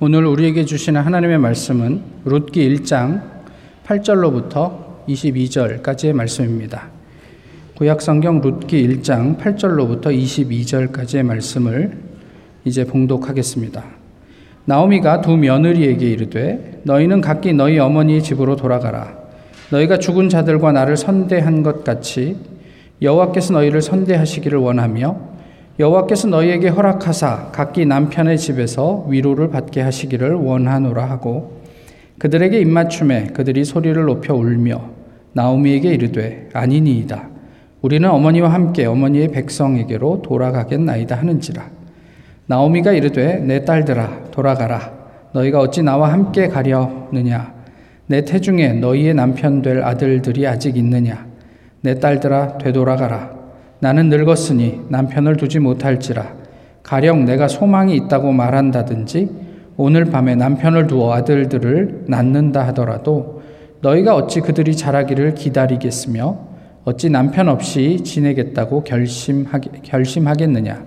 오늘 우리에게 주시는 하나님의 말씀은 룻기 1장 8절로부터 22절까지의 말씀입니다. 구약 성경 룻기 1장 8절로부터 22절까지의 말씀을 이제 봉독하겠습니다. 나오미가 두 며느리에게 이르되 너희는 각기 너희 어머니의 집으로 돌아가라. 너희가 죽은 자들과 나를 선대한 것 같이 여호와께서 너희를 선대하시기를 원하며 여호와께서 너희에게 허락하사 각기 남편의 집에서 위로를 받게 하시기를 원하노라 하고 그들에게 입맞춤에 그들이 소리를 높여 울며 나오미에게 이르되 아니니이다. 우리는 어머니와 함께 어머니의 백성에게로 돌아가겠나이다 하는지라. 나오미가 이르되 내 딸들아 돌아가라. 너희가 어찌 나와 함께 가려느냐? 내 태중에 너희의 남편 될 아들들이 아직 있느냐? 내 딸들아 되돌아가라. 나는 늙었으니 남편을 두지 못할지라. 가령 내가 소망이 있다고 말한다든지 오늘 밤에 남편을 두어 아들들을 낳는다 하더라도 너희가 어찌 그들이 자라기를 기다리겠으며 어찌 남편 없이 지내겠다고 결심하게, 결심하겠느냐.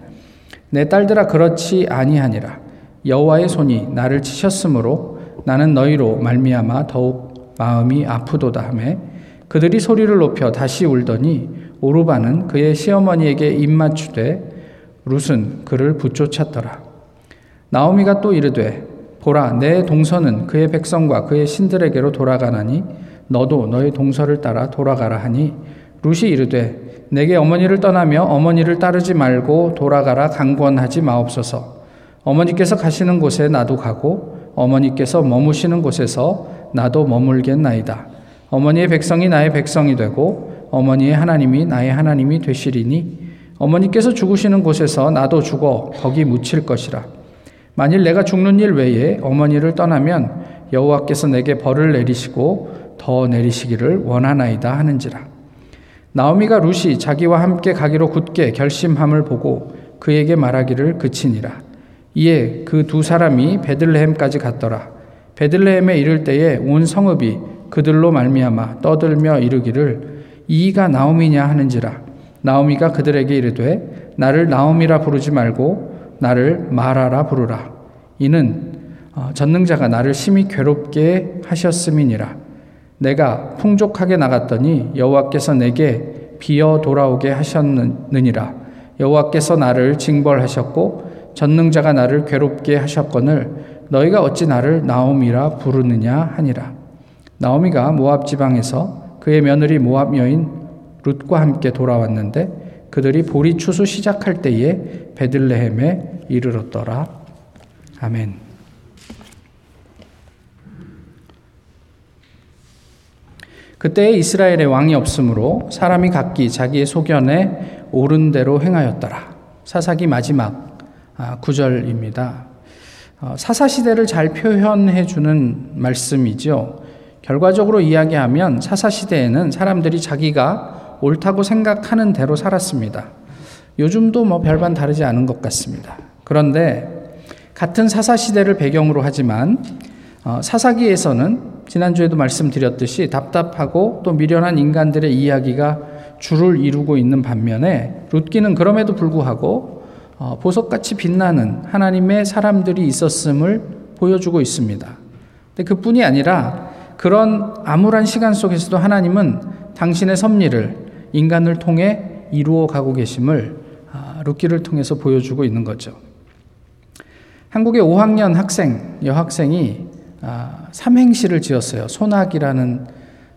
내 딸들아 그렇지 아니하니라. 여호와의 손이 나를 치셨으므로 나는 너희로 말미암아 더욱 마음이 아프도다 하매 그들이 소리를 높여 다시 울더니 오르바는 그의 시어머니에게 입맞추되 룻은 그를 붙쫓았더라. 나오미가 또 이르되 보라 내 동서는 그의 백성과 그의 신들에게로 돌아가나니 너도 너의 동서를 따라 돌아가라 하니 룻이 이르되 내게 어머니를 떠나며 어머니를 따르지 말고 돌아가라 강권하지 마옵소서 어머니께서 가시는 곳에 나도 가고 어머니께서 머무시는 곳에서 나도 머물겠나이다 어머니의 백성이 나의 백성이 되고 어머니의 하나님이 나의 하나님이 되시리니 어머니께서 죽으시는 곳에서 나도 죽어 거기 묻힐 것이라. 만일 내가 죽는 일 외에 어머니를 떠나면 여호와께서 내게 벌을 내리시고 더 내리시기를 원하나이다 하는지라. 나오미가 루시 자기와 함께 가기로 굳게 결심함을 보고 그에게 말하기를 그치니라. 이에 그 두 사람이 베들레헴까지 갔더라. 베들레헴에 이를 때에 온 성읍이 그들로 말미암아 떠들며 이르기를 이가 나오미냐 하는지라. 나오미가 그들에게 이르되 나를 나오미라 부르지 말고 나를 마라라 부르라. 이는 어, 전능자가 나를 심히 괴롭게 하셨음이니라. 내가 풍족하게 나갔더니 여호와께서 내게 비어 돌아오게 하셨느니라. 여호와께서 나를 징벌하셨고 전능자가 나를 괴롭게 하셨거늘 너희가 어찌 나를 나오미라 부르느냐 하니라. 나오미가 모압 지방에서 그의 며느리 모압 여인 룻과 함께 돌아왔는데 그들이 보리 추수 시작할 때에 베들레헴에 이르렀더라. 아멘. 그때 이스라엘의 왕이 없으므로 사람이 각기 자기의 소견에 옳은 대로 행하였더라. 사사기 마지막 아, 구절입니다. 어, 사사 시대를 잘 표현해 주는 말씀이죠. 결과적으로 이야기하면 사사시대에는 사람들이 자기가 옳다고 생각하는 대로 살았습니다. 요즘도 뭐 별반 다르지 않은 것 같습니다. 그런데 같은 사사시대를 배경으로 하지만 어, 사사기에서는 지난주에도 말씀드렸듯이 답답하고 또 미련한 인간들의 이야기가 줄을 이루고 있는 반면에 룻기는 그럼에도 불구하고 어, 보석같이 빛나는 하나님의 사람들이 있었음을 보여주고 있습니다. 근데 그뿐이 아니라 그런 암울한 시간 속에서도 하나님은 당신의 섭리를 인간을 통해 이루어 가고 계심을 아, 루키를 통해서 보여주고 있는 거죠. 한국의 5학년 학생, 여학생이 아, 삼행시를 지었어요. 소나기라는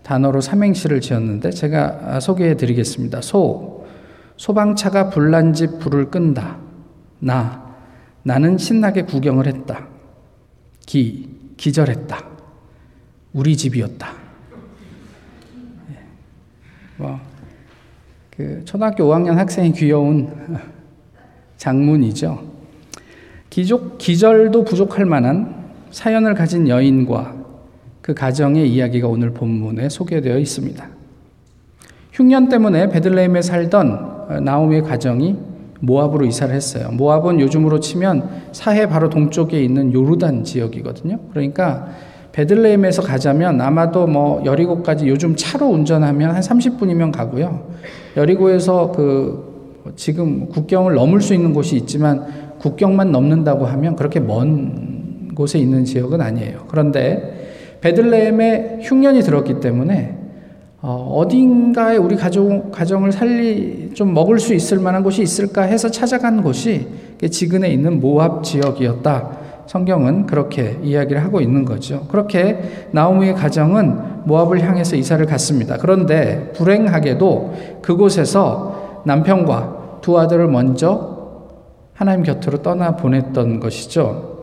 단어로 삼행시를 지었는데 제가 아, 소개해 드리겠습니다. 소, 소방차가 불난 집 불을 끈다. 나, 나는 신나게 구경을 했다. 기, 기절했다. 우리 집이었다. 예. 뭐, 그 초등학교 5학년 학생이 귀여운 장문이죠. 기족, 기절도 부족할 만한 사연을 가진 여인과 그 가정의 이야기가 오늘 본문에 소개되어 있습니다. 흉년 때문에 베들레헴에 살던 나오미의 가정이 모압으로 이사를 했어요. 모압은 요즘으로 치면 사해 바로 동쪽에 있는 요르단 지역이거든요. 그러니까 베들레헴에서 가자면 아마도 뭐 여리고까지 요즘 차로 운전하면 한 30분이면 가고요. 여리고에서 그 지금 국경을 넘을 수 있는 곳이 있지만 국경만 넘는다고 하면 그렇게 먼 곳에 있는 지역은 아니에요. 그런데 베들레헴에 흉년이 들었기 때문에 어, 딘가에 우리 가정, 가정을 살리, 좀 먹을 수 있을 만한 곳이 있을까 해서 찾아간 곳이 지근에 있는 모압 지역이었다. 성경은 그렇게 이야기를 하고 있는 거죠. 그렇게 나오미의 가정은 모압을 향해서 이사를 갔습니다. 그런데 불행하게도 그곳에서 남편과 두 아들을 먼저 하나님 곁으로 떠나 보냈던 것이죠.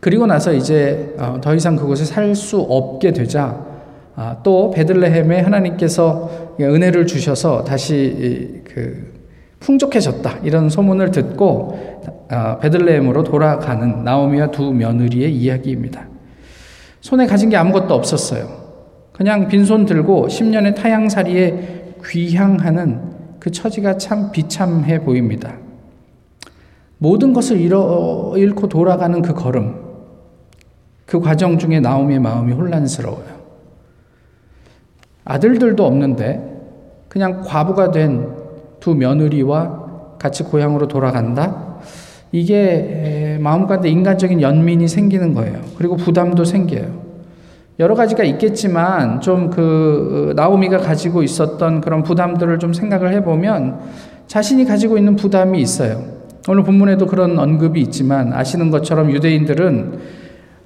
그리고 나서 이제 어, 더 이상 그곳에 살 수 없게 되자 아, 또 베들레헴에 하나님께서 은혜를 주셔서 다시 그 풍족해졌다 이런 소문을 듣고 아, 베들레헴으로 돌아가는 나오미와 두 며느리의 이야기입니다. 손에 가진 게 아무것도 없었어요. 그냥 빈손 들고 10년의 타향살이에 귀향하는 그 처지가 참 비참해 보입니다. 모든 것을 잃어, 잃고 돌아가는 그 걸음, 그 과정 중에 나오미의 마음이 혼란스러워요. 아들들도 없는데 그냥 과부가 된 두 며느리와 같이 고향으로 돌아간다? 이게 마음 가운데 인간적인 연민이 생기는 거예요. 그리고 부담도 생겨요. 여러 가지가 있겠지만 좀 그 나오미가 가지고 있었던 그런 부담들을 좀 생각을 해보면 자신이 가지고 있는 부담이 있어요. 오늘 본문에도 그런 언급이 있지만 아시는 것처럼 유대인들은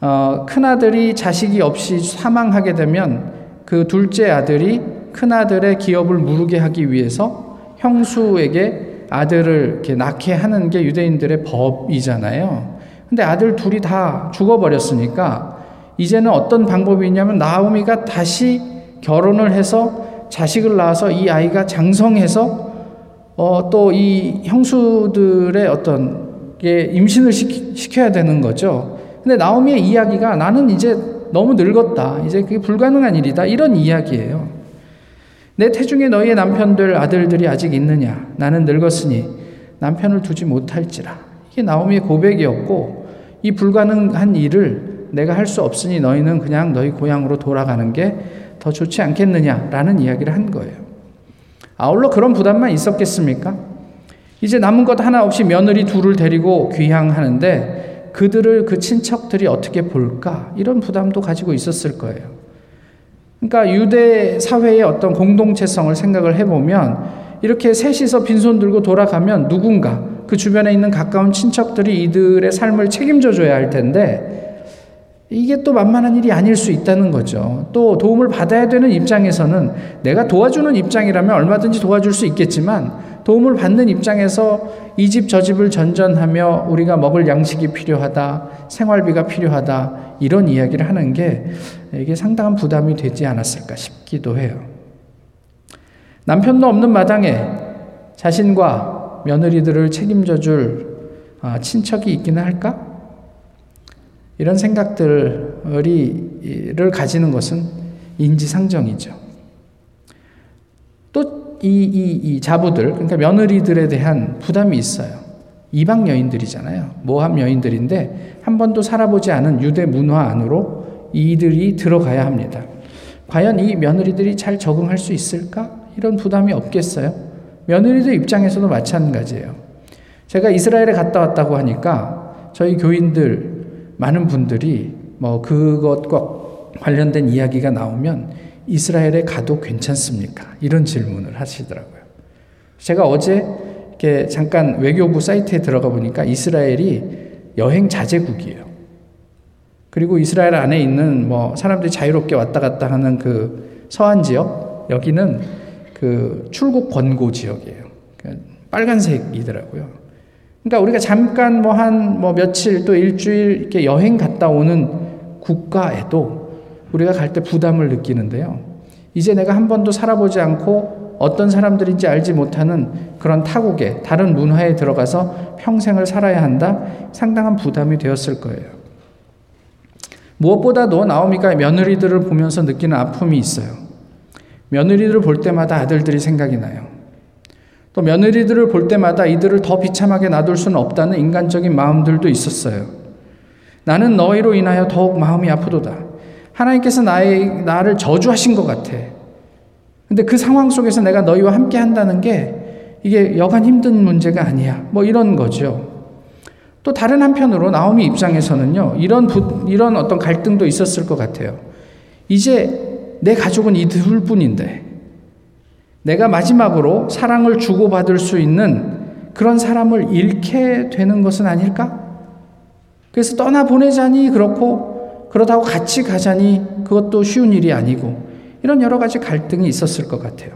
어, 큰 아들이 자식이 없이 사망하게 되면 그 둘째 아들이 큰 아들의 기업을 무르게 하기 위해서 형수에게 아들을 이렇게 낳게 하는 게 유대인들의 법이잖아요. 근데 아들 둘이 다 죽어버렸으니까 이제는 어떤 방법이 있냐면 나오미가 다시 결혼을 해서 자식을 낳아서 이 아이가 장성해서 어, 또 이 형수들의 어떤 게 임신을 시키, 켜야 되는 거죠. 근데 나오미의 이야기가 나는 이제 너무 늙었다. 이제 그게 불가능한 일이다. 이런 이야기예요. 내 태중에 너희의 남편들, 아들들이 아직 있느냐? 나는 늙었으니 남편을 두지 못할지라. 이게 나오미의 고백이었고, 이 불가능한 일을 내가 할 수 없으니 너희는 그냥 너희 고향으로 돌아가는 게 더 좋지 않겠느냐라는 이야기를 한 거예요. 아울러 그런 부담만 있었겠습니까? 이제 남은 것 하나 없이 며느리 둘을 데리고 귀향하는데 그들을 그 친척들이 어떻게 볼까? 이런 부담도 가지고 있었을 거예요. 그러니까 유대 사회의 어떤 공동체성을 생각을 해보면 이렇게 셋이서 빈손 들고 돌아가면 누군가 그 주변에 있는 가까운 친척들이 이들의 삶을 책임져 줘야 할 텐데 이게 또 만만한 일이 아닐 수 있다는 거죠. 또 도움을 받아야 되는 입장에서는 내가 도와주는 입장이라면 얼마든지 도와줄 수 있겠지만 도움을 받는 입장에서 이 집 저 집을 전전하며 우리가 먹을 양식이 필요하다, 생활비가 필요하다, 이런 이야기를 하는 게 이게 상당한 부담이 되지 않았을까 싶기도 해요. 남편도 없는 마당에 자신과 며느리들을 책임져 줄 아, 친척이 있기는 할까? 이런 생각들을 가지는 것은 인지상정이죠. 이, 이, 이 자부들, 그러니까 며느리들에 대한 부담이 있어요. 이방 여인들이잖아요. 모함 여인들인데 한 번도 살아보지 않은 유대 문화 안으로 이들이 들어가야 합니다. 과연 이 며느리들이 잘 적응할 수 있을까? 이런 부담이 없겠어요? 며느리들 입장에서도 마찬가지예요. 제가 이스라엘에 갔다 왔다고 하니까 저희 교인들 많은 분들이 뭐 그것과 관련된 이야기가 나오면 이스라엘에 가도 괜찮습니까? 이런 질문을 하시더라고요. 제가 어제 이렇게 잠깐 외교부 사이트에 들어가 보니까 이스라엘이 여행 자제국이에요. 그리고 이스라엘 안에 있는 뭐 사람들이 자유롭게 왔다 갔다 하는 그 서한 지역 여기는 그 출국 권고 지역이에요. 그러니까 빨간색이더라고요. 그러니까 우리가 잠깐 뭐 한뭐 뭐 며칠 또 일주일 이렇게 여행 갔다 오는 국가에도 우리가 갈 때 부담을 느끼는데요. 이제 내가 한 번도 살아보지 않고 어떤 사람들인지 알지 못하는 그런 타국에 다른 문화에 들어가서 평생을 살아야 한다? 상당한 부담이 되었을 거예요. 무엇보다도 나오미가 며느리들을 보면서 느끼는 아픔이 있어요. 며느리들을 볼 때마다 아들들이 생각이 나요. 또 며느리들을 볼 때마다 이들을 더 비참하게 놔둘 수는 없다는 인간적인 마음들도 있었어요. 나는 너희로 인하여 더욱 마음이 아프도다. 하나님께서 나의, 나를 저주하신 것 같아. 근데 그 상황 속에서 내가 너희와 함께 한다는 게 이게 여간 힘든 문제가 아니야. 뭐 이런 거죠. 또 다른 한편으로 나오미 입장에서는요, 이런 부, 이런 어떤 갈등도 있었을 것 같아요. 이제 내 가족은 이 둘 뿐인데, 내가 마지막으로 사랑을 주고받을 수 있는 그런 사람을 잃게 되는 것은 아닐까? 그래서 떠나보내자니 그렇고, 그러다고 같이 가자니 그것도 쉬운 일이 아니고, 이런 여러 가지 갈등이 있었을 것 같아요.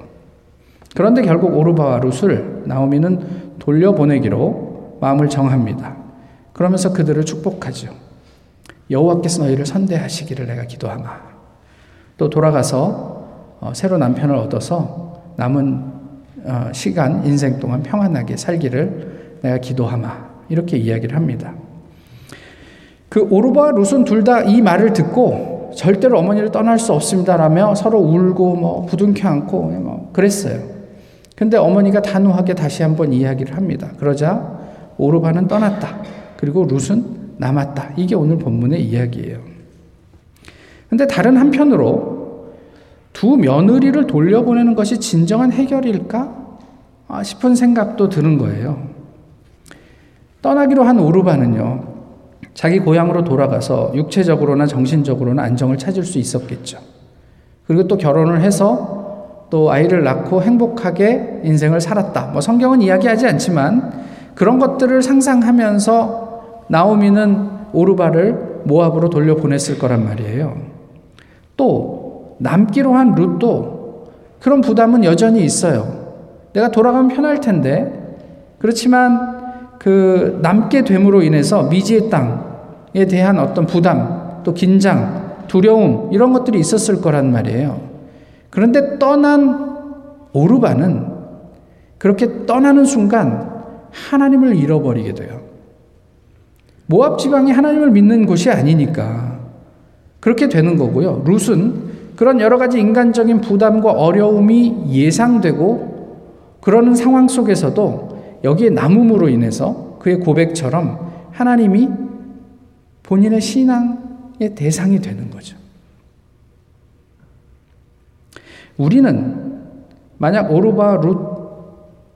그런데 결국 오르바와 룻을 나오미는 돌려보내기로 마음을 정합니다. 그러면서 그들을 축복하죠. 여호와께서 너희를 선대하시기를 내가 기도하마. 또 돌아가서 어, 새로 남편을 얻어서 남은 어, 시간 인생 동안 평안하게 살기를 내가 기도하마. 이렇게 이야기를 합니다. 그 오르바와 룻은 둘다 이 말을 듣고 절대로 어머니를 떠날 수 없습니다라며 서로 울고 뭐 부둥켜 안고 뭐 그랬어요. 근데 어머니가 단호하게 다시 한번 이야기를 합니다. 그러자 오르바는 떠났다. 그리고 룻은 남았다. 이게 오늘 본문의 이야기예요. 근데 다른 한편으로 두 며느리를 돌려보내는 것이 진정한 해결일까 아, 싶은 생각도 드는 거예요. 떠나기로 한 오르바는요, 자기 고향으로 돌아가서 육체적으로나 정신적으로나 안정을 찾을 수 있었겠죠. 그리고 또 결혼을 해서 또 아이를 낳고 행복하게 인생을 살았다. 뭐 성경은 이야기하지 않지만 그런 것들을 상상하면서 나오미는 오르바를 모압으로 돌려보냈을 거란 말이에요. 또 남기로 한 룻도 그런 부담은 여전히 있어요. 내가 돌아가면 편할 텐데 그렇지만 그 남게 됨으로 인해서 미지의 땅에 대한 어떤 부담, 또 긴장, 두려움 이런 것들이 있었을 거란 말이에요. 그런데 떠난 오르바는 그렇게 떠나는 순간 하나님을 잃어버리게 돼요. 모압 지방이 하나님을 믿는 곳이 아니니까 그렇게 되는 거고요. 룻은 그런 여러 가지 인간적인 부담과 어려움이 예상되고 그러는 상황 속에서도 여기에 남음으로 인해서 그의 고백처럼 하나님이 본인의 신앙의 대상이 되는 거죠. 우리는 만약 오르바 룻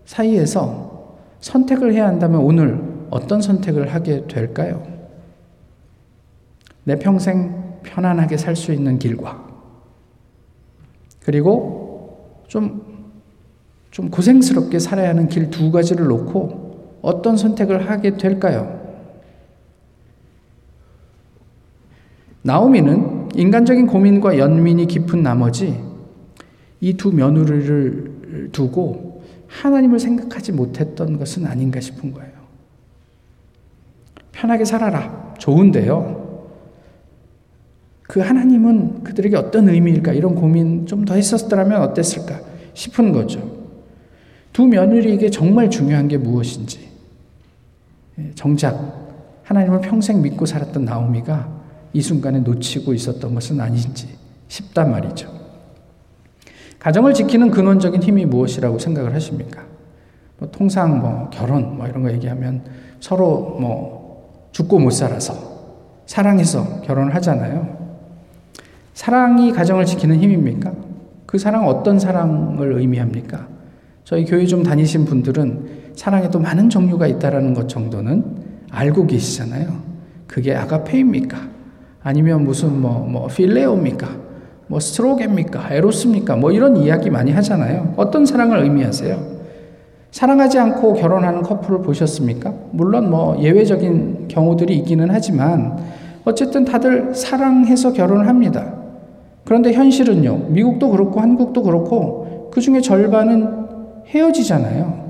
사이에서 선택을 해야 한다면 오늘 어떤 선택을 하게 될까요? 내 평생 편안하게 살 수 있는 길과 그리고 좀, 좀 고생스럽게 살아야 하는 길 두 가지를 놓고 어떤 선택을 하게 될까요? 나오미는 인간적인 고민과 연민이 깊은 나머지 이 두 며느리를 두고 하나님을 생각하지 못했던 것은 아닌가 싶은 거예요. 편하게 살아라. 좋은데요. 그 하나님은 그들에게 어떤 의미일까? 이런 고민 좀 더 했었더라면 어땠을까? 싶은 거죠. 두 며느리에게 정말 중요한 게 무엇인지. 예, 정작 하나님을 평생 믿고 살았던 나오미가 이 순간에 놓치고 있었던 것은 아닌지 싶단 말이죠. 가정을 지키는 근원적인 힘이 무엇이라고 생각을 하십니까? 뭐 통상 뭐 결혼 뭐 이런 거 얘기하면 서로 뭐 죽고 못 살아서 사랑해서 결혼을 하잖아요. 사랑이 가정을 지키는 힘입니까? 그 사랑 어떤 사랑을 의미합니까? 저희 교회 좀 다니신 분들은 사랑에 또 많은 종류가 있다라는 것 정도는 알고 계시잖아요. 그게 아가페입니까? 아니면 무슨 뭐, 뭐, 필레오입니까? 뭐, 스트로게입니까? 에로스입니까? 뭐, 이런 이야기 많이 하잖아요. 어떤 사랑을 의미하세요? 사랑하지 않고 결혼하는 커플을 보셨습니까? 물론 뭐 예외적인 경우들이 있기는 하지만 어쨌든 다들 사랑해서 결혼을 합니다. 그런데 현실은요, 미국도 그렇고 한국도 그렇고 그 중에 절반은 헤어지잖아요.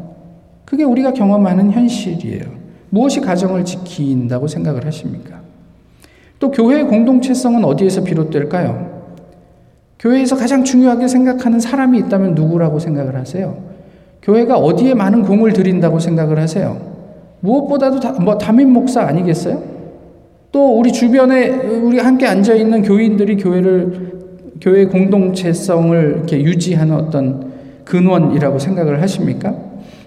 그게 우리가 경험하는 현실이에요. 무엇이 가정을 지킨다고 생각을 하십니까? 또 교회의 공동체성은 어디에서 비롯될까요? 교회에서 가장 중요하게 생각하는 사람이 있다면 누구라고 생각을 하세요? 교회가 어디에 많은 공을 들인다고 생각을 하세요? 무엇보다도 다, 뭐 담임 목사 아니겠어요? 또 우리 주변에 우리 함께 앉아 있는 교인들이 교회를 교회 공동체성을 이렇게 유지하는 어떤 근원이라고 생각을 하십니까?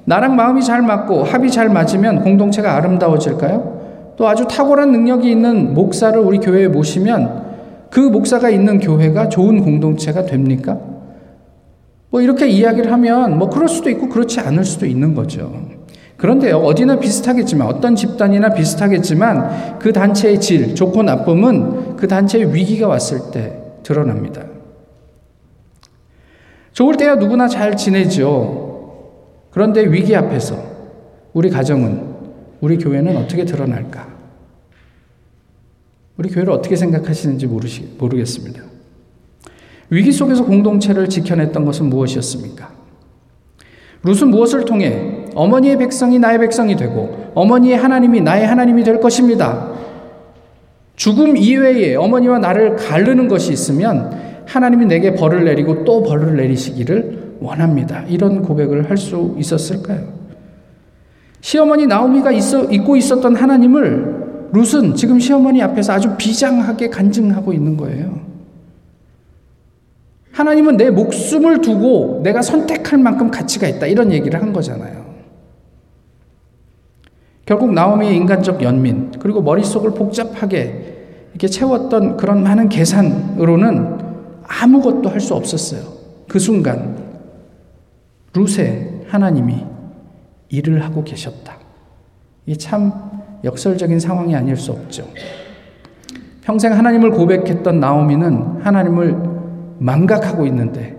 나랑 마음이 잘 맞고 합이 잘 맞으면 공동체가 아름다워질까요? 또 아주 탁월한 능력이 있는 목사를 우리 교회에 모시면 그 목사가 있는 교회가 좋은 공동체가 됩니까? 뭐 이렇게 이야기를 하면 뭐 그럴 수도 있고 그렇지 않을 수도 있는 거죠. 그런데요, 어디나 비슷하겠지만, 어떤 집단이나 비슷하겠지만, 그 단체의 질, 좋고 나쁨은 그 단체의 위기가 왔을 때 드러납니다. 좋을 때야 누구나 잘 지내죠. 그런데 위기 앞에서 우리 가정은, 우리 교회는 어떻게 드러날까? 우리 교회를 어떻게 생각하시는지 모르시, 모르겠습니다. 위기 속에서 공동체를 지켜냈던 것은 무엇이었습니까? 룻은 무엇을 통해 어머니의 백성이 나의 백성이 되고 어머니의 하나님이 나의 하나님이 될 것입니다. 죽음 이외에 어머니와 나를 가르는 것이 있으면 하나님이 내게 벌을 내리고 또 벌을 내리시기를 원합니다. 이런 고백을 할 수 있었을까요? 시어머니 나오미가 있어, 있고 있었던 하나님을 룻은 지금 시어머니 앞에서 아주 비장하게 간증하고 있는 거예요. 하나님은 내 목숨을 두고 내가 선택할 만큼 가치가 있다. 이런 얘기를 한 거잖아요. 결국 나오미의 인간적 연민, 그리고 머릿속을 복잡하게 이렇게 채웠던 그런 많은 계산으로는 아무것도 할 수 없었어요. 그 순간, 룻의 하나님이 일을 하고 계셨다. 이게 참 역설적인 상황이 아닐 수 없죠. 평생 하나님을 고백했던 나오미는 하나님을 망각하고 있는데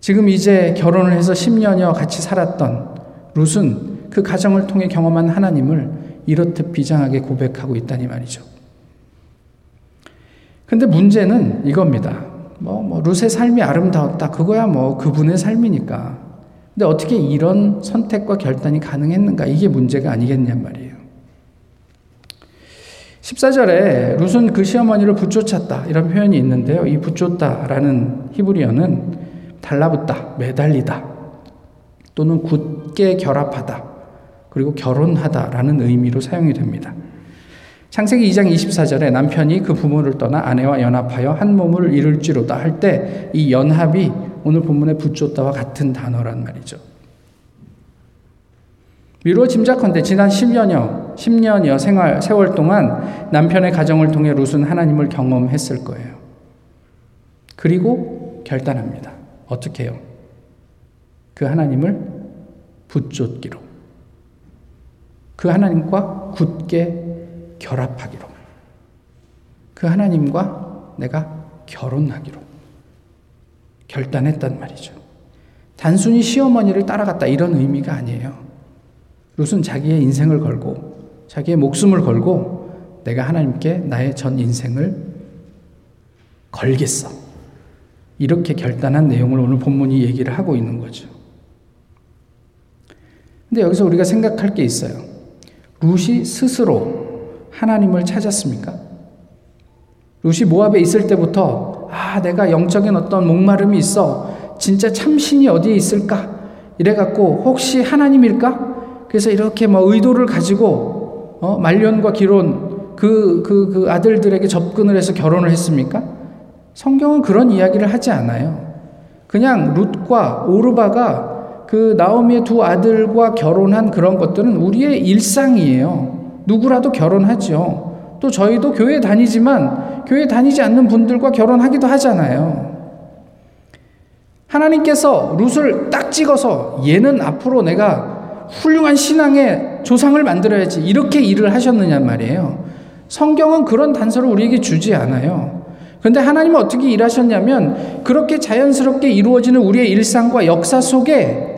지금 이제 결혼을 해서 10년여 같이 살았던 룻은 그 가정을 통해 경험한 하나님을 이렇듯 비장하게 고백하고 있다니 말이죠. 근데 문제는 이겁니다. 뭐, 뭐, 룻의 삶이 아름다웠다. 그거야 뭐 그분의 삶이니까. 근데 어떻게 이런 선택과 결단이 가능했는가? 이게 문제가 아니겠냔 말이에요. 14절에 룻은 그 시어머니를 붙쫓았다. 이런 표현이 있는데요. 이 붙쫓다라는 히브리어는 달라붙다, 매달리다, 또는 굳게 결합하다, 그리고 결혼하다라는 의미로 사용이 됩니다. 창세기 2장 24절에 남편이 그 부모를 떠나 아내와 연합하여 한 몸을 이룰지로다 할 때 이 연합이 오늘 본문에 붙줬다와 같은 단어란 말이죠. 미루어 짐작컨대 지난 10년여, 10년여 생활, 세월 동안 남편의 가정을 통해 룻은 하나님을 경험했을 거예요. 그리고 결단합니다. 어떻게 해요? 그 하나님을 붙쫓기로. 그 하나님과 굳게 결합하기로. 그 하나님과 내가 결혼하기로 결단했단 말이죠. 단순히 시어머니를 따라갔다 이런 의미가 아니에요. 룻은 자기의 인생을 걸고 자기의 목숨을 걸고 내가 하나님께 나의 전 인생을 걸겠어. 이렇게 결단한 내용을 오늘 본문이 얘기를 하고 있는 거죠. 근데 여기서 우리가 생각할 게 있어요. 룻이 스스로 하나님을 찾았습니까? 룻이 모압에 있을 때부터 아 내가 영적인 어떤 목마름이 있어 진짜 참신이 어디에 있을까 이래갖고 혹시 하나님일까? 그래서 이렇게 뭐 의도를 가지고 어, 말년과 기론 그, 그, 그 아들들에게 접근을 해서 결혼을 했습니까? 성경은 그런 이야기를 하지 않아요. 그냥 룻과 오르바가 그 나오미의 두 아들과 결혼한 그런 것들은 우리의 일상이에요. 누구라도 결혼하죠. 또 저희도 교회 다니지만 교회 다니지 않는 분들과 결혼하기도 하잖아요. 하나님께서 룻을 딱 찍어서 얘는 앞으로 내가 훌륭한 신앙의 조상을 만들어야지 이렇게 일을 하셨느냐 말이에요. 성경은 그런 단서를 우리에게 주지 않아요. 그런데 하나님은 어떻게 일하셨냐면 그렇게 자연스럽게 이루어지는 우리의 일상과 역사 속에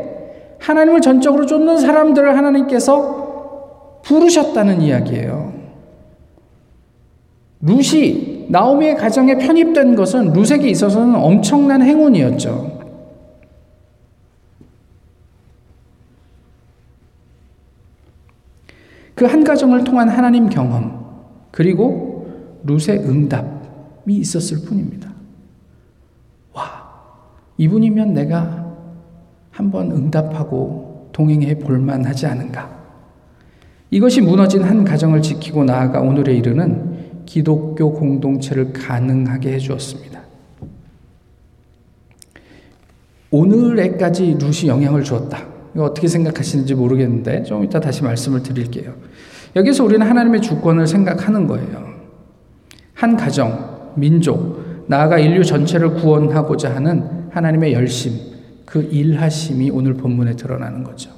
하나님을 전적으로 쫓는 사람들을 하나님께서 부르셨다는 이야기예요. 룻이 나오미의 가정에 편입된 것은 룻에게 있어서는 엄청난 행운이었죠. 그 한 가정을 통한 하나님 경험, 그리고 룻의 응답이 있었을 뿐입니다. 와, 이분이면 내가 한번 응답하고 동행해 볼만 하지 않은가. 이것이 무너진 한 가정을 지키고 나아가 오늘에 이르는 기독교 공동체를 가능하게 해주었습니다. 오늘에까지 룻이 영향을 주었다. 이거 어떻게 생각하시는지 모르겠는데 좀 이따 다시 말씀을 드릴게요. 여기서 우리는 하나님의 주권을 생각하는 거예요. 한 가정, 민족, 나아가 인류 전체를 구원하고자 하는 하나님의 열심, 그 일하심이 오늘 본문에 드러나는 거죠.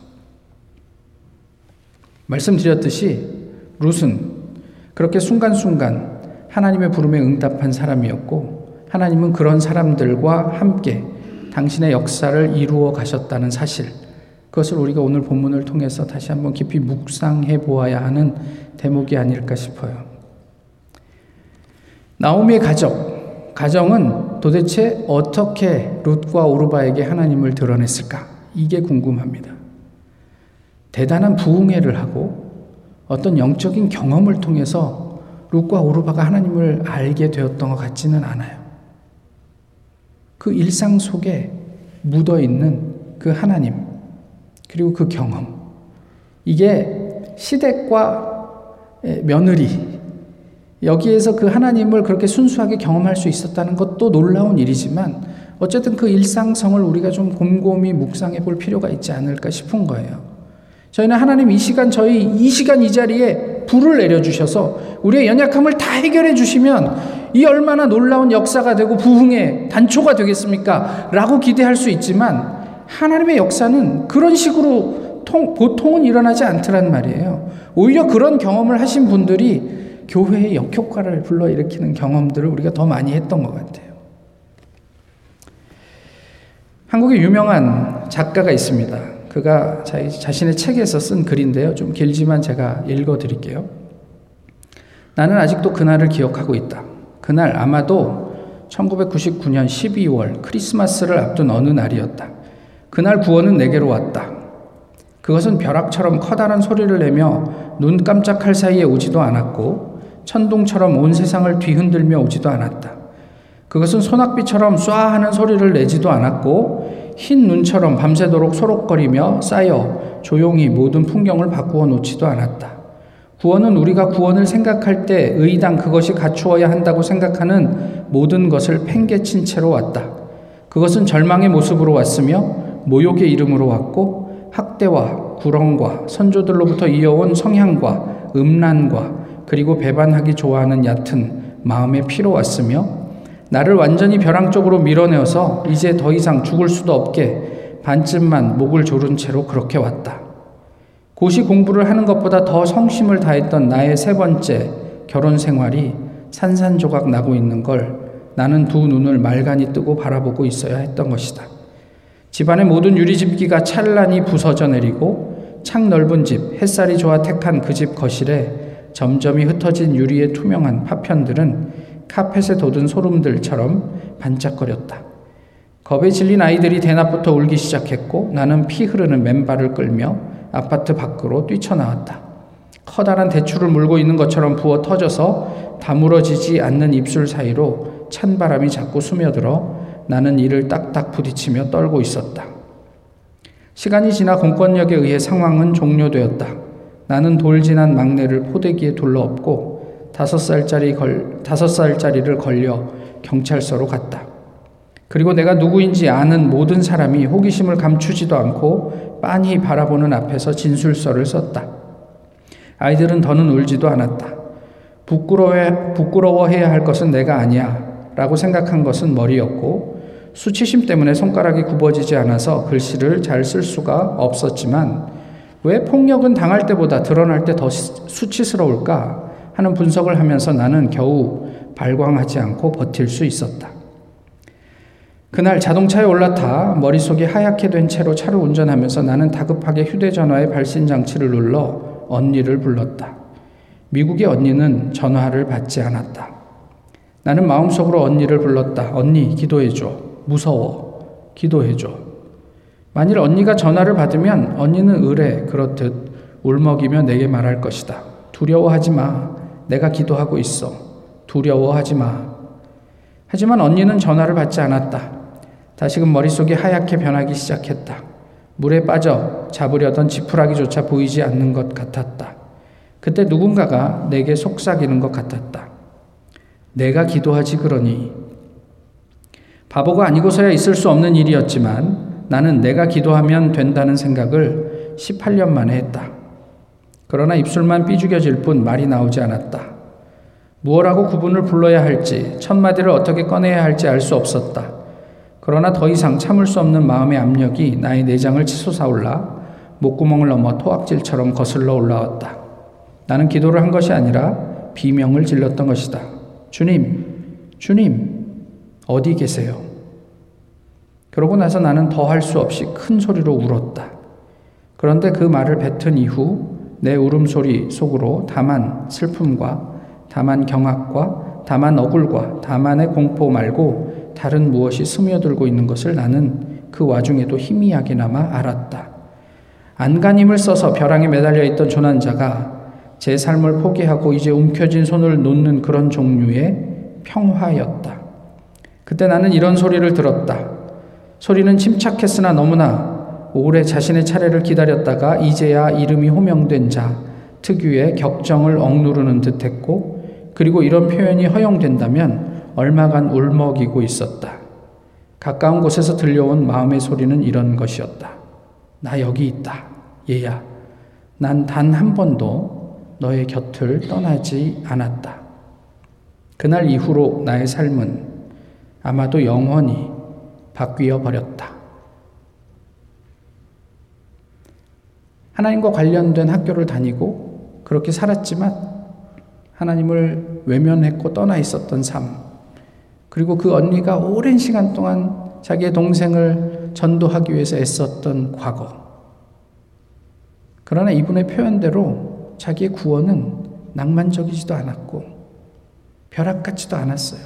말씀드렸듯이 룻은 그렇게 순간순간 하나님의 부름에 응답한 사람이었고 하나님은 그런 사람들과 함께 당신의 역사를 이루어 가셨다는 사실 그것을 우리가 오늘 본문을 통해서 다시 한번 깊이 묵상해 보아야 하는 대목이 아닐까 싶어요. 나오미의 가정, 가정은 도대체 어떻게 룻과 오르바에게 하나님을 드러냈을까? 이게 궁금합니다. 대단한 부흥회를 하고 어떤 영적인 경험을 통해서 룻과 오르바가 하나님을 알게 되었던 것 같지는 않아요. 그 일상 속에 묻어 있는 그 하나님, 그리고 그 경험. 이게 시댁과 며느리, 여기에서 그 하나님을 그렇게 순수하게 경험할 수 있었다는 것도 놀라운 일이지만 어쨌든 그 일상성을 우리가 좀 곰곰이 묵상해 볼 필요가 있지 않을까 싶은 거예요. 저희는 하나님 이 시간, 저희 이 시간 이 자리에 불을 내려주셔서 우리의 연약함을 다 해결해 주시면 이 얼마나 놀라운 역사가 되고 부흥의 단초가 되겠습니까? 라고 기대할 수 있지만 하나님의 역사는 그런 식으로 통, 보통은 일어나지 않더란 말이에요. 오히려 그런 경험을 하신 분들이 교회의 역효과를 불러일으키는 경험들을 우리가 더 많이 했던 것 같아요. 한국에 유명한 작가가 있습니다. 그가 자신의 책에서 쓴 글인데요. 좀 길지만 제가 읽어 드릴게요. 나는 아직도 그날을 기억하고 있다. 그날 아마도 1999년 12월 크리스마스를 앞둔 어느 날이었다. 그날 구원은 내게로 왔다. 그것은 벼락처럼 커다란 소리를 내며 눈 깜짝할 사이에 오지도 않았고 천둥처럼 온 세상을 뒤흔들며 오지도 않았다. 그것은 소낙비처럼 쏴 하는 소리를 내지도 않았고 흰 눈처럼 밤새도록 소록거리며 쌓여 조용히 모든 풍경을 바꾸어 놓지도 않았다. 구원은 우리가 구원을 생각할 때 의당 그것이 갖추어야 한다고 생각하는 모든 것을 팽개친 채로 왔다. 그것은 절망의 모습으로 왔으며 모욕의 이름으로 왔고 학대와 구렁과 선조들로부터 이어온 성향과 음란과 그리고 배반하기 좋아하는 얕은 마음의 피로 왔으며 나를 완전히 벼랑 쪽으로 밀어내어서 이제 더 이상 죽을 수도 없게 반쯤만 목을 조른 채로 그렇게 왔다. 고시 공부를 하는 것보다 더 성심을 다했던 나의 세 번째 결혼 생활이 산산조각 나고 있는 걸 나는 두 눈을 말간히 뜨고 바라보고 있어야 했던 것이다. 집안의 모든 유리집기가 찬란히 부서져 내리고 창 넓은 집, 햇살이 좋아 택한 그 집 거실에 점점이 흩어진 유리의 투명한 파편들은 카펫에 돋은 소름들처럼 반짝거렸다. 겁에 질린 아이들이 대낮부터 울기 시작했고 나는 피 흐르는 맨발을 끌며 아파트 밖으로 뛰쳐나왔다. 커다란 대추를 물고 있는 것처럼 부어 터져서 다물어지지 않는 입술 사이로 찬 바람이 자꾸 스며들어 나는 이를 딱딱 부딪히며 떨고 있었다. 시간이 지나 공권력에 의해 상황은 종료되었다. 나는 돌진한 막내를 포대기에 둘러엎고 다섯 살짜리 걸, 다섯 살짜리를 걸려 경찰서로 갔다. 그리고 내가 누구인지 아는 모든 사람이 호기심을 감추지도 않고 빤히 바라보는 앞에서 진술서를 썼다. 아이들은 더는 울지도 않았다. 부끄러워, 부끄러워해야 할 것은 내가 아니야. 라고 생각한 것은 머리였고, 수치심 때문에 손가락이 굽어지지 않아서 글씨를 잘 쓸 수가 없었지만 왜 폭력은 당할 때보다 드러날 때 더 수치스러울까 하는 분석을 하면서 나는 겨우 발광하지 않고 버틸 수 있었다. 그날 자동차에 올라타 머릿속이 하얗게 된 채로 차를 운전하면서 나는 다급하게 휴대전화의 발신 장치를 눌러 언니를 불렀다. 미국의 언니는 전화를 받지 않았다. 나는 마음속으로 언니를 불렀다. 언니, 기도해줘. 무서워. 기도해줘. 만일 언니가 전화를 받으면 언니는 의뢰 그렇듯 울먹이며 내게 말할 것이다. 두려워하지 마. 내가 기도하고 있어. 두려워하지 마. 하지만 언니는 전화를 받지 않았다. 다시금 머릿속이 하얗게 변하기 시작했다. 물에 빠져 잡으려던 지푸라기조차 보이지 않는 것 같았다. 그때 누군가가 내게 속삭이는 것 같았다. 내가 기도하지 그러니 바보가 아니고서야 있을 수 없는 일이었지만 나는 내가 기도하면 된다는 생각을 18년 만에 했다. 그러나 입술만 삐죽여질 뿐 말이 나오지 않았다. 무엇라고 구분을 불러야 할지, 첫 마디를 어떻게 꺼내야 할지 알 수 없었다. 그러나 더 이상 참을 수 없는 마음의 압력이 나의 내장을 치솟아올라 목구멍을 넘어 토악질처럼 거슬러 올라왔다. 나는 기도를 한 것이 아니라 비명을 질렀던 것이다. 주님, 주님, 어디 계세요? 그러고 나서 나는 더 할 수 없이 큰 소리로 울었다. 그런데 그 말을 뱉은 이후 내 울음소리 속으로 다만 슬픔과 다만 경악과 다만 억울과 다만의 공포 말고 다른 무엇이 스며들고 있는 것을 나는 그 와중에도 희미하게나마 알았다. 안간힘을 써서 벼랑에 매달려 있던 조난자가 제 삶을 포기하고 이제 움켜진 손을 놓는 그런 종류의 평화였다. 그때 나는 이런 소리를 들었다. 소리는 침착했으나 너무나 오래 자신의 차례를 기다렸다가 이제야 이름이 호명된 자 특유의 격정을 억누르는 듯 했고 그리고 이런 표현이 허용된다면 얼마간 울먹이고 있었다. 가까운 곳에서 들려온 마음의 소리는 이런 것이었다. 나 여기 있다. 얘야. 난 단 한 번도 너의 곁을 떠나지 않았다. 그날 이후로 나의 삶은 아마도 영원히 바뀌어 버렸다. 하나님과 관련된 학교를 다니고 그렇게 살았지만 하나님을 외면했고 떠나 있었던 삶. 그리고 그 언니가 오랜 시간 동안 자기의 동생을 전도하기 위해서 애썼던 과거. 그러나 이분의 표현대로 자기의 구원은 낭만적이지도 않았고 벼락 같지도 않았어요.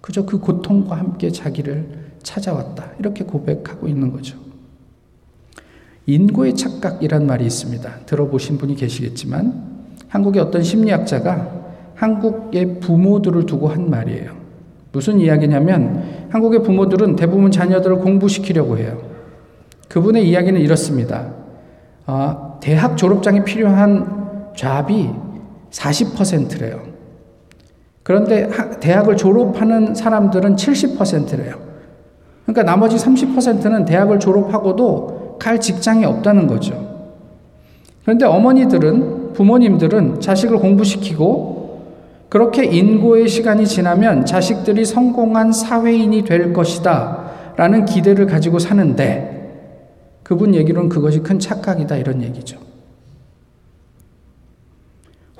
그저 그 고통과 함께 자기를 찾아왔다. 이렇게 고백하고 있는 거죠. 인고의 착각이란 말이 있습니다. 들어보신 분이 계시겠지만 한국의 어떤 심리학자가 한국의 부모들을 두고 한 말이에요. 무슨 이야기냐면 한국의 부모들은 대부분 자녀들을 공부시키려고 해요. 그분의 이야기는 이렇습니다. 어, 대학 졸업장이 필요한 잡이 40%래요. 그런데 대학을 졸업하는 사람들은 70%래요. 그러니까 나머지 30%는 대학을 졸업하고도 갈 직장이 없다는 거죠. 그런데 어머니들은, 부모님들은 자식을 공부시키고 그렇게 인고의 시간이 지나면 자식들이 성공한 사회인이 될 것이다. 라는 기대를 가지고 사는데 그분 얘기로는 그것이 큰 착각이다. 이런 얘기죠.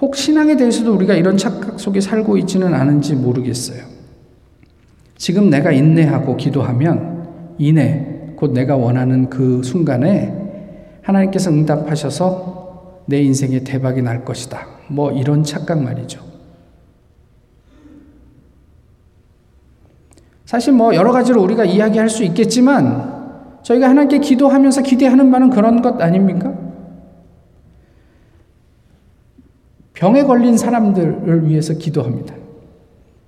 혹 신앙에 대해서도 우리가 이런 착각 속에 살고 있지는 않은지 모르겠어요. 지금 내가 인내하고 기도하면 인내, 곧 내가 원하는 그 순간에 하나님께서 응답하셔서 내 인생에 대박이 날 것이다. 뭐 이런 착각 말이죠. 사실 뭐 여러 가지로 우리가 이야기할 수 있겠지만 저희가 하나님께 기도하면서 기대하는 바는 그런 것 아닙니까? 병에 걸린 사람들을 위해서 기도합니다.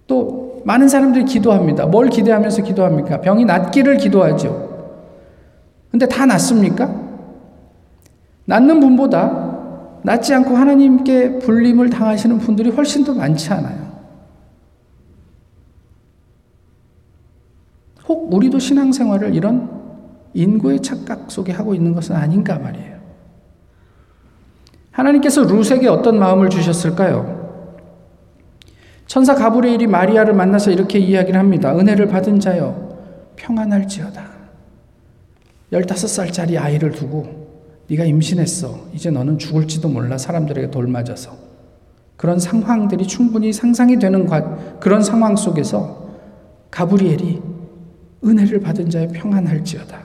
또 많은 사람들이 기도합니다. 뭘 기대하면서 기도합니까? 병이 낫기를 기도하죠. 근데 다 낫습니까? 낫는 분보다 낫지 않고 하나님께 불림을 당하시는 분들이 훨씬 더 많지 않아요. 혹 우리도 신앙생활을 이런 인고의 착각 속에 하고 있는 것은 아닌가 말이에요. 하나님께서 루세에게 어떤 마음을 주셨을까요? 천사 가브리엘이 마리아를 만나서 이렇게 이야기를 합니다. 은혜를 받은 자여 평안할지어다. 15살짜리 아이를 두고 네가 임신했어. 이제 너는 죽을지도 몰라. 사람들에게 돌맞아서. 그런 상황들이 충분히 상상이 되는 그런 상황 속에서 가브리엘이 은혜를 받은 자의 평안할지어다.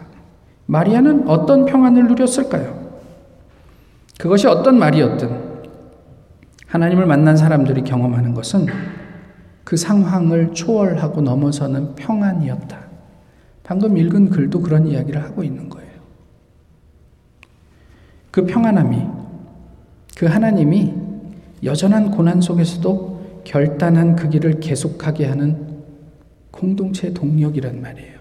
마리아는 어떤 평안을 누렸을까요? 그것이 어떤 말이었든 하나님을 만난 사람들이 경험하는 것은 그 상황을 초월하고 넘어서는 평안이었다. 방금 읽은 글도 그런 이야기를 하고 있는 거예요. 그 평안함이, 그 하나님이 여전한 고난 속에서도 결단한 그 길을 계속하게 하는 공동체 동력이란 말이에요.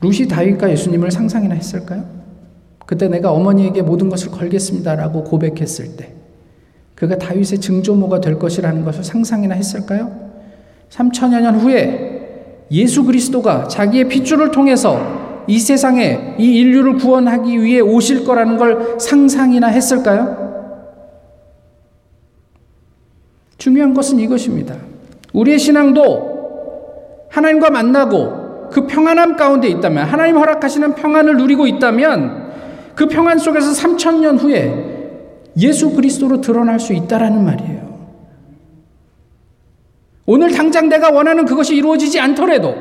루시 다윗과 예수님을 상상이나 했을까요? 그때 내가 어머니에게 모든 것을 걸겠습니다라고 고백했을 때 그가 다윗의 증조모가 될 것이라는 것을 상상이나 했을까요? 3천여 년 후에 예수 그리스도가 자기의 핏줄을 통해서 이 세상에 이 인류를 구원하기 위해 오실 거라는 걸 상상이나 했을까요? 중요한 것은 이것입니다. 우리의 신앙도 하나님과 만나고 그 평안함 가운데 있다면 하나님 허락하시는 평안을 누리고 있다면 그 평안 속에서 3천년 후에 예수 그리스도로 드러날 수 있다라는 말이에요. 오늘 당장 내가 원하는 그것이 이루어지지 않더라도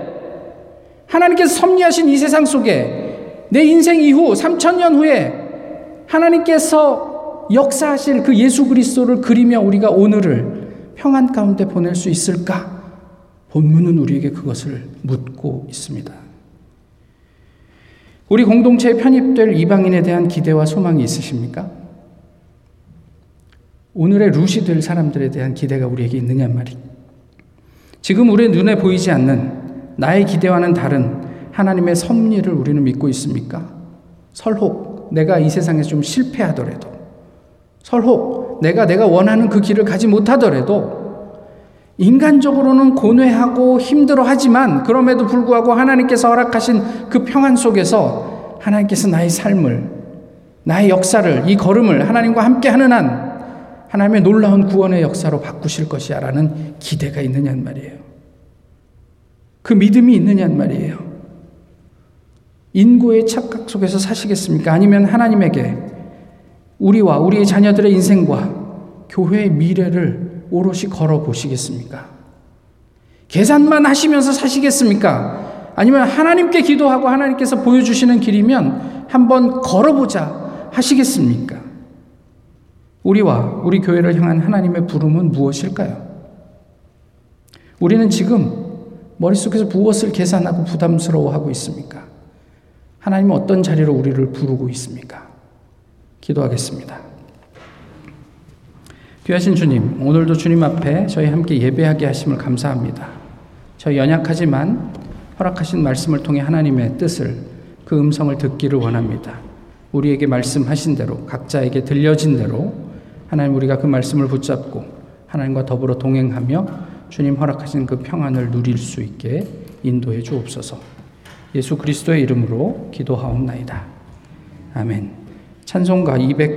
하나님께서 섭리하신 이 세상 속에 내 인생 이후 3천년 후에 하나님께서 역사하실 그 예수 그리스도를 그리며 우리가 오늘을 평안 가운데 보낼 수 있을까? 본문은 우리에게 그것을 묻고 있습니다. 우리 공동체에 편입될 이방인에 대한 기대와 소망이 있으십니까? 오늘의 루시 될 사람들에 대한 기대가 우리에게 있느냐 말이. 지금 우리의 눈에 보이지 않는 나의 기대와는 다른 하나님의 섭리를 우리는 믿고 있습니까? 설혹 내가 이 세상에서 좀 실패하더라도 설혹 내가 내가 원하는 그 길을 가지 못하더라도 인간적으로는 고뇌하고 힘들어 하지만 그럼에도 불구하고 하나님께서 허락하신 그 평안 속에서 하나님께서 나의 삶을 나의 역사를 이 걸음을 하나님과 함께 하는 한 하나님의 놀라운 구원의 역사로 바꾸실 것이야라는 기대가 있느냐는 말이에요. 그 믿음이 있느냐는 말이에요. 인고의 착각 속에서 사시겠습니까? 아니면 하나님에게 우리와 우리의 자녀들의 인생과 교회의 미래를 오롯이 걸어 보시겠습니까? 계산만 하시면서 사시겠습니까? 아니면 하나님께 기도하고 하나님께서 보여주시는 길이면 한번 걸어보자 하시겠습니까? 우리와 우리 교회를 향한 하나님의 부름은 무엇일까요? 우리는 지금 머릿속에서 무엇을 계산하고 부담스러워하고 있습니까? 하나님은 어떤 자리로 우리를 부르고 있습니까? 기도하겠습니다. 귀하신 주님, 오늘도 주님 앞에 저희 함께 예배하게 하심을 감사합니다. 저희 연약하지만 허락하신 말씀을 통해 하나님의 뜻을 그 음성을 듣기를 원합니다. 우리에게 말씀하신 대로 각자에게 들려진 대로 하나님 우리가 그 말씀을 붙잡고 하나님과 더불어 동행하며 주님 허락하신 그 평안을 누릴 수 있게 인도해 주옵소서. 예수 그리스도의 이름으로 기도하옵나이다. 아멘. 찬송가 200